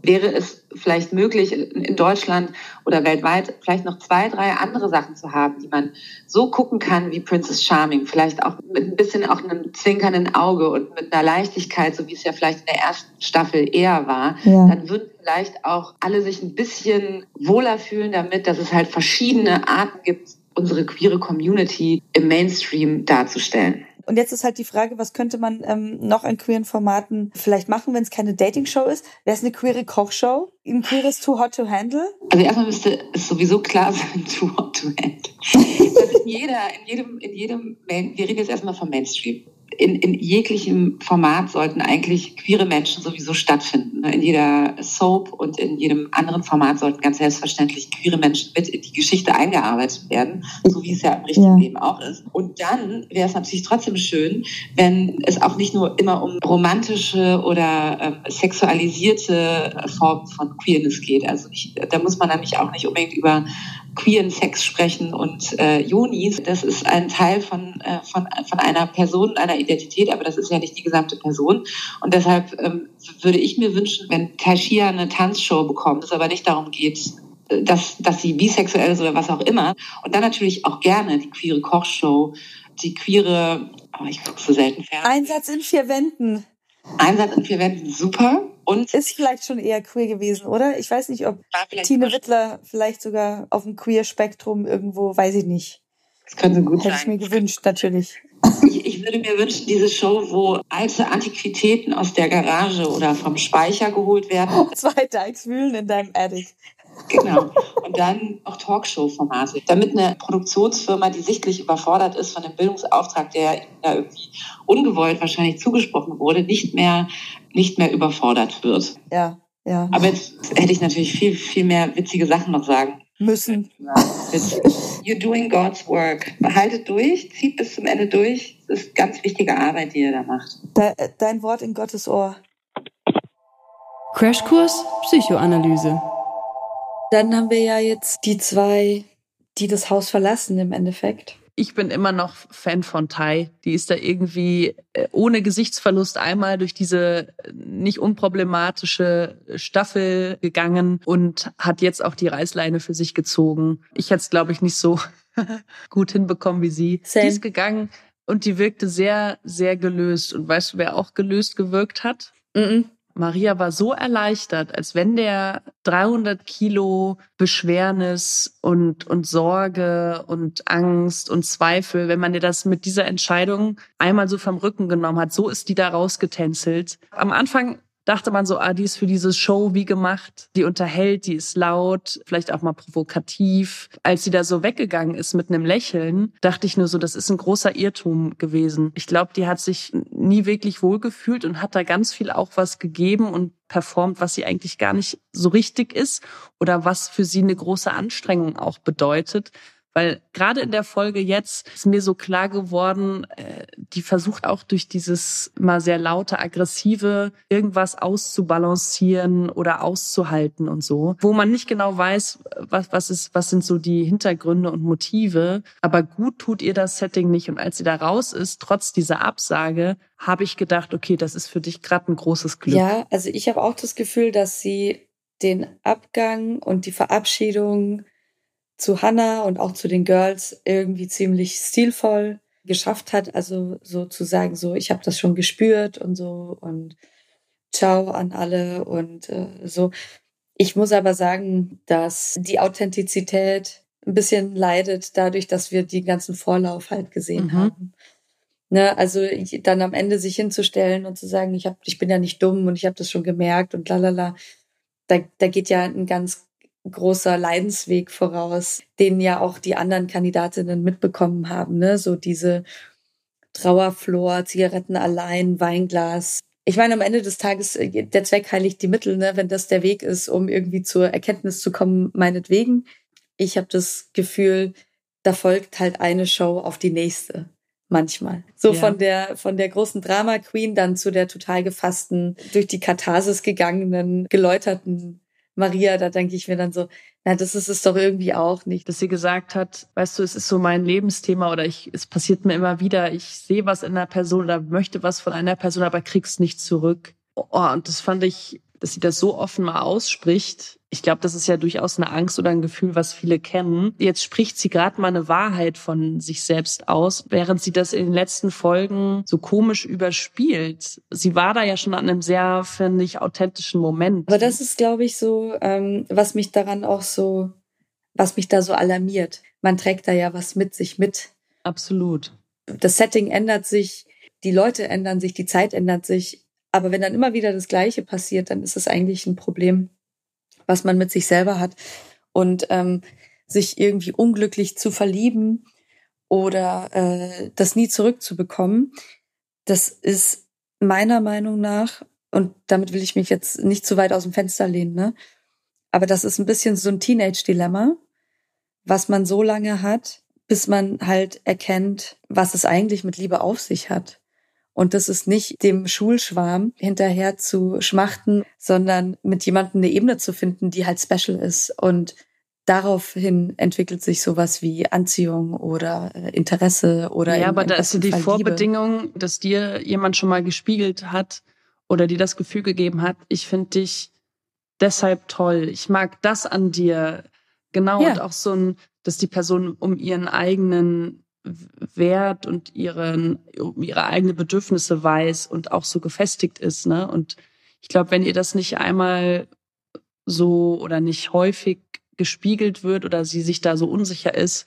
Wäre es vielleicht möglich, in Deutschland oder weltweit vielleicht noch zwei, drei andere Sachen zu haben, die man so gucken kann wie Princess Charming, vielleicht auch mit ein bisschen auch einem zwinkernden Auge und mit einer Leichtigkeit, so wie es ja vielleicht in der ersten Staffel eher war, Ja. dann würden vielleicht auch alle sich ein bisschen wohler fühlen damit, dass es halt verschiedene Arten gibt, unsere queere Community im Mainstream darzustellen. Und jetzt ist halt die Frage, was könnte man ähm, noch an queeren Formaten vielleicht machen, wenn es keine Dating-Show ist? Wäre es eine queere Kochshow? Ein queeres Too Hot to Handle? Also erstmal müsste es sowieso klar sein, too hot to handle. Dass in jeder, in jedem, in jedem, Main, wir reden jetzt erstmal vom Mainstream. In, in jeglichem Format sollten eigentlich queere Menschen sowieso stattfinden. ne? In jeder Soap und in jedem anderen Format sollten ganz selbstverständlich queere Menschen mit in die Geschichte eingearbeitet werden, so wie es ja im richtigen Ja. Leben auch ist. Und dann wäre es natürlich trotzdem schön, wenn es auch nicht nur immer um romantische oder ähm, sexualisierte Formen von Queerness geht. Also ich, da muss man nämlich auch nicht unbedingt über queeren Sex sprechen und äh, Jonis. Das ist ein Teil von, äh, von, von einer Person, einer Identität, aber das ist ja nicht die gesamte Person. Und deshalb ähm, würde ich mir wünschen, wenn Taishia eine Tanzshow bekommt, es aber nicht darum geht, äh, dass, dass sie bisexuell ist oder was auch immer. Und dann natürlich auch gerne die queere Kochshow, die queere, oh, ich gucke so selten Fernsehen. Einsatz in vier Wänden. Einsatz in vier Wänden, super. Und Ist vielleicht schon eher queer gewesen, oder? Ich weiß nicht, ob Tine Wittler vielleicht sogar auf dem Queer-Spektrum irgendwo, weiß ich nicht. das könnte gut Hätte ich mir sein. gewünscht, natürlich. Ich, ich würde mir wünschen, diese Show, wo alte Antiquitäten aus der Garage oder vom Speicher geholt werden. Zwei Dykes wühlen in deinem Attic. Genau. Und dann auch Talkshow-Formate. Damit eine Produktionsfirma, die sichtlich überfordert ist von dem Bildungsauftrag, der ihnen da irgendwie ungewollt wahrscheinlich zugesprochen wurde, nicht mehr, nicht mehr überfordert wird. Ja, ja. Aber jetzt hätte ich natürlich viel, viel mehr witzige Sachen noch sagen Müssen. Witzig. You're doing God's work. Haltet durch, zieht bis zum Ende durch. Das ist ganz wichtige Arbeit, die ihr da macht. De dein Wort in Gottes Ohr. Crashkurs Psychoanalyse. Dann haben wir ja jetzt die zwei, die das Haus verlassen im Endeffekt. Ich bin immer noch Fan von Tai. Die ist da irgendwie äh, ohne Gesichtsverlust einmal durch diese äh, nicht unproblematische Staffel gegangen und hat jetzt auch die Reißleine für sich gezogen. Ich hätte es, glaube ich, nicht so gut hinbekommen wie sie. Same. Die ist gegangen Und die wirkte sehr, sehr gelöst. Und weißt du, wer auch gelöst gewirkt hat? Mhm. Maria war so erleichtert, als wenn der 300 Kilo Beschwernis und, und Sorge und Angst und Zweifel, wenn man dir das mit dieser Entscheidung einmal so vom Rücken genommen hat, so ist die da rausgetänzelt. Am Anfang dachte man so, ah, die ist für diese Show wie gemacht. Die unterhält, die ist laut, vielleicht auch mal provokativ. Als sie da so weggegangen ist mit einem Lächeln, dachte ich nur so, das ist ein großer Irrtum gewesen. Ich glaube, die hat sich nie wirklich wohlgefühlt und hat da ganz viel auch was gegeben und performt, was sie eigentlich gar nicht so richtig ist oder was für sie eine große Anstrengung auch bedeutet. Weil gerade in der Folge jetzt ist mir so klar geworden, äh, die versucht auch durch dieses mal sehr laute, aggressive irgendwas auszubalancieren oder auszuhalten und so, wo man nicht genau weiß, was, was ist, was sind so die Hintergründe und Motive. Aber gut tut ihr das Setting nicht. Und als sie da raus ist, trotz dieser Absage, habe ich gedacht, okay, das ist für dich gerade ein großes Glück. Ja, also ich habe auch das Gefühl, dass sie den Abgang und die Verabschiedung zu Hannah und auch zu den Girls irgendwie ziemlich stilvoll geschafft hat. Also so zu sagen, so ich habe das schon gespürt und so und ciao an alle und äh, so. Ich muss aber sagen, dass die Authentizität ein bisschen leidet dadurch, dass wir die ganzen Vorlauf halt gesehen mhm. haben. Ne, also dann am Ende sich hinzustellen und zu sagen, ich hab, ich bin ja nicht dumm und ich habe das schon gemerkt und lalala, da, da geht ja ein ganz großer Leidensweg voraus, den ja auch die anderen Kandidatinnen mitbekommen haben, ne? So diese Trauerflor, Zigaretten allein, Weinglas. Ich meine, am Ende des Tages, äh, der Zweck heiligt die Mittel, ne? Wenn das der Weg ist, um irgendwie zur Erkenntnis zu kommen, meinetwegen. Ich habe das Gefühl, da folgt halt eine Show auf die nächste manchmal. So ja. von der von der großen Drama Queen dann zu der total gefassten, durch die Katharsis gegangenen, geläuterten Maria, da denke ich mir dann so, na, das ist es doch irgendwie auch nicht. Dass sie gesagt hat, weißt du, es ist so mein Lebensthema oder ich, es passiert mir immer wieder, ich sehe was in einer Person oder möchte was von einer Person, aber krieg's nicht zurück. Oh, und das fand ich dass sie das so offen mal ausspricht. Ich glaube, das ist ja durchaus eine Angst oder ein Gefühl, was viele kennen. Jetzt spricht sie gerade mal eine Wahrheit von sich selbst aus, während sie das in den letzten Folgen so komisch überspielt. Sie war da ja schon an einem sehr, finde ich, authentischen Moment. Aber das ist, glaube ich, so, ähm, was mich daran auch so, was mich da so alarmiert. Man trägt da ja was mit sich mit. Absolut. Das Setting ändert sich, die Leute ändern sich, die Zeit ändert sich aber wenn dann immer wieder das Gleiche passiert, dann ist es eigentlich ein Problem, was man mit sich selber hat. Und ähm, sich irgendwie unglücklich zu verlieben oder äh, das nie zurückzubekommen, das ist meiner Meinung nach, und damit will ich mich jetzt nicht zu weit aus dem Fenster lehnen, ne? Aber das ist ein bisschen so ein Teenage-Dilemma, was man so lange hat, bis man halt erkennt, was es eigentlich mit Liebe auf sich hat. Und das ist nicht dem Schulschwarm hinterher zu schmachten, sondern mit jemandem eine Ebene zu finden, die halt special ist. Und daraufhin entwickelt sich sowas wie Anziehung oder äh, Interesse oder ja, aber da ist ja die Fall Vorbedingung, Liebe. dass dir jemand schon mal gespiegelt hat oder dir das Gefühl gegeben hat, ich finde dich deshalb toll, ich mag das an dir, genau ja. und auch so ein, dass die Person um ihren eigenen Wert und ihren, ihre eigene Bedürfnisse weiß und auch so gefestigt ist. Ne? Und ich glaube, wenn ihr das nicht einmal so oder nicht häufig gespiegelt wird oder sie sich da so unsicher ist,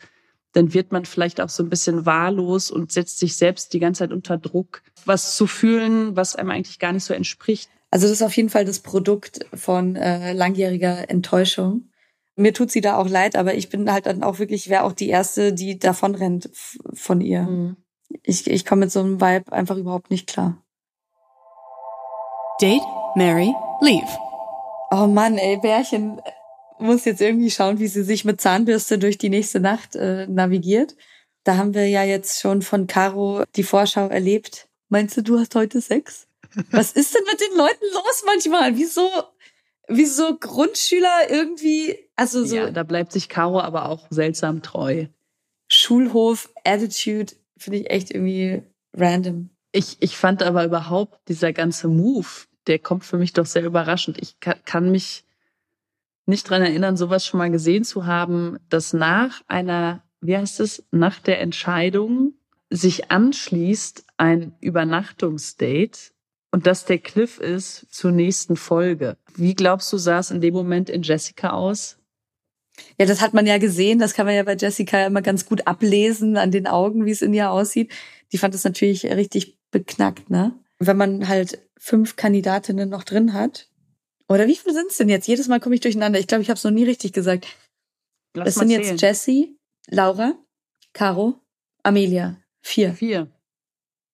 dann wird man vielleicht auch so ein bisschen wahllos und setzt sich selbst die ganze Zeit unter Druck, was zu fühlen, was einem eigentlich gar nicht so entspricht. Also das ist auf jeden Fall das Produkt von äh, langjähriger Enttäuschung. Mir tut sie da auch leid, aber ich bin halt dann auch wirklich, wäre auch die Erste, die davon rennt von ihr. Mhm. Ich, ich komme mit so einem Vibe einfach überhaupt nicht klar. Date, Mary, Leave. Oh Mann, ey, Bärchen muss jetzt irgendwie schauen, wie sie sich mit Zahnbürste durch die nächste Nacht äh, navigiert. Da haben wir ja jetzt schon von Caro die Vorschau erlebt. Meinst du, du hast heute Sex? Was ist denn mit den Leuten los manchmal? Wieso wie so Grundschüler irgendwie, also so. Ja, da bleibt sich Caro aber auch seltsam treu. Schulhof, Attitude, finde ich echt irgendwie random. Ich, ich fand aber überhaupt dieser ganze Move, der kommt für mich doch sehr überraschend. Ich kann, kann mich nicht dran erinnern, sowas schon mal gesehen zu haben, dass nach einer, wie heißt es, nach der Entscheidung sich anschließt ein Übernachtungsdate und dass der Cliff ist zur nächsten Folge. Wie glaubst du, sah es in dem Moment in Jessica aus? Ja, das hat man ja gesehen. Das kann man ja bei Jessica immer ganz gut ablesen an den Augen, wie es in ihr aussieht. Die fand es natürlich richtig beknackt, ne? Wenn man halt fünf Kandidatinnen noch drin hat. Oder wie viele sind es denn jetzt? Jedes Mal komme ich durcheinander. Ich glaube, ich habe es noch nie richtig gesagt. Lass es sind zählen. jetzt Jessie, Laura, Caro, Amelia. Vier. Vier.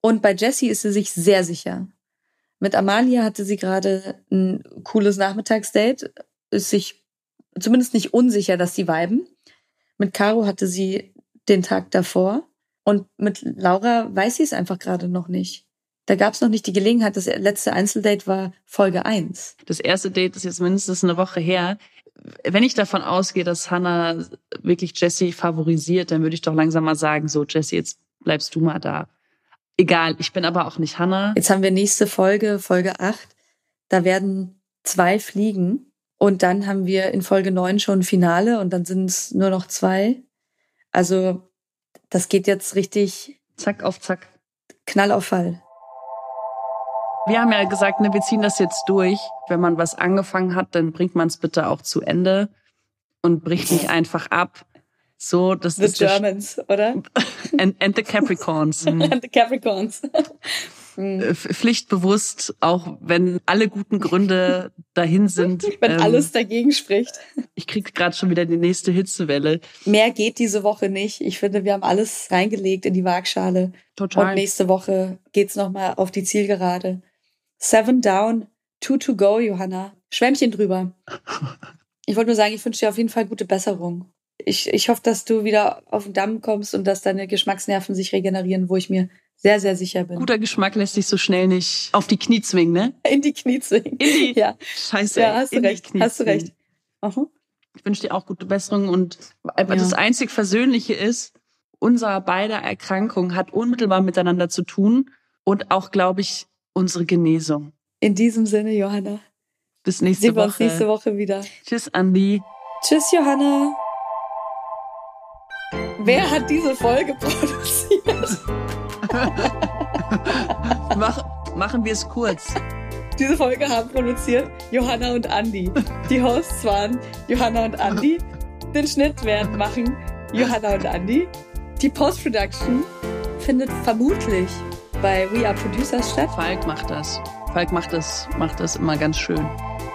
Und bei Jessie ist sie sich sehr sicher. Mit Amalia hatte sie gerade ein cooles Nachmittagsdate, ist sich zumindest nicht unsicher, dass sie weiben. Mit Caro hatte sie den Tag davor und mit Laura weiß sie es einfach gerade noch nicht. Da gab es noch nicht die Gelegenheit. Das letzte Einzeldate war Folge eins. Das erste Date ist jetzt mindestens eine Woche her. Wenn ich davon ausgehe, dass Hannah wirklich Jessie favorisiert, dann würde ich doch langsam mal sagen, so Jessie, jetzt bleibst du mal da. Egal, ich bin aber auch nicht Hannah. Jetzt haben wir nächste Folge, Folge acht. Da werden zwei fliegen. Und dann haben wir in Folge neun schon ein Finale und dann sind es nur noch zwei. Also das geht jetzt richtig Zack auf Zack. Knall auf Fall. Wir haben ja gesagt, ne, wir ziehen das jetzt durch. Wenn man was angefangen hat, dann bringt man es bitte auch zu Ende und bricht nicht einfach ab. So, das The ist Germans, oder? and, and the Capricorns. And the Capricorns. Äh, Pflichtbewusst, auch wenn alle guten Gründe dahin sind. Wenn Ähm, alles dagegen spricht. Ich krieg gerade schon wieder die nächste Hitzewelle. Mehr geht diese Woche nicht. Ich finde, wir haben alles reingelegt in die Waagschale. Total. Und nächste Woche geht's nochmal auf die Zielgerade. Seven down, two to go, Johanna. Schwämmchen drüber. Ich wollte nur sagen, ich wünsche dir auf jeden Fall gute Besserung. Ich, ich hoffe, dass du wieder auf den Damm kommst und dass deine Geschmacksnerven sich regenerieren, wo ich mir sehr, sehr sicher bin. Guter Geschmack lässt sich so schnell nicht auf die Knie zwingen, ne? In die Knie zwingen. In die- Ja, Scheiße. ja hast du recht. Hast du recht. Aha. Ich wünsche dir auch gute Besserung und Ja. das einzig Versöhnliche ist, unser beider Erkrankung hat unmittelbar miteinander zu tun und auch, glaube ich, unsere Genesung. In diesem Sinne, Johanna. Bis nächste Sehen wir Woche. uns nächste Woche wieder. Tschüss, Andi. Tschüss, Johanna. Wer hat diese Folge produziert? Mach, machen wir es kurz. Diese Folge haben produziert Johanna und Andi. Die Hosts waren Johanna und Andi. Den Schnitt werden machen Johanna und Andi. Die Post-Production findet vermutlich bei We Are Producers statt. Falk macht das. Falk macht das, macht das immer ganz schön.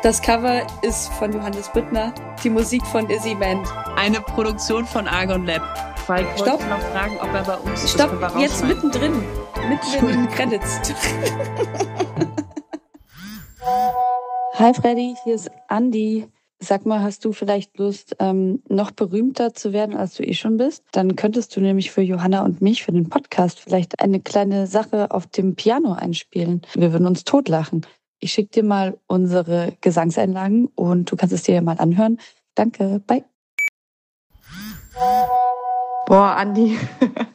Das Cover ist von Johannes Büttner. Die Musik von Izzy Ment. Eine Produktion von Argon Lab. Falk Stopp. wollte noch fragen, ob er bei uns ist. Stopp, jetzt mittendrin. Mitten in den Credits. Hi Freddy, hier ist Andi. Sag mal, hast du vielleicht Lust, ähm, noch berühmter zu werden, als du eh schon bist? Dann könntest du nämlich für Johanna und mich, für den Podcast, vielleicht eine kleine Sache auf dem Piano einspielen. Wir würden uns totlachen. Ich schicke dir mal unsere Gesangseinlagen und du kannst es dir ja mal anhören. Danke, bye. Boah, Andi,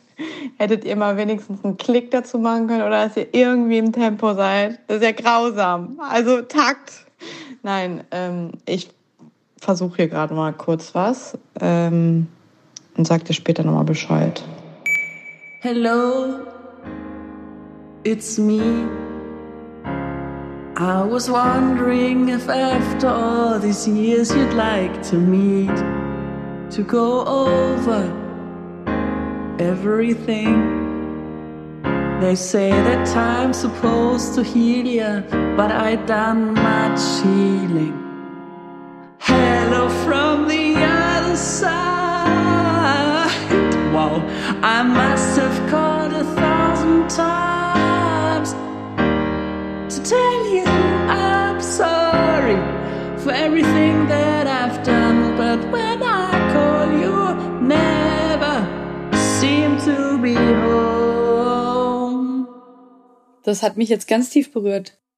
hättet ihr mal wenigstens einen Klick dazu machen können oder dass ihr irgendwie im Tempo seid? Das ist ja grausam. Also Takt. Nein, ähm, ich versuche hier gerade mal kurz was ähm, und sag dir später nochmal Bescheid. Hello, it's me. I was wondering if after all these years you'd like to meet, to go over everything. They say that time's supposed to heal ya, but I done much healing. Hello from the other side. Wow, I must have called a thousand times to tell you I'm sorry for everything that I've done. But when I call to be home. Das hat mich jetzt ganz tief berührt.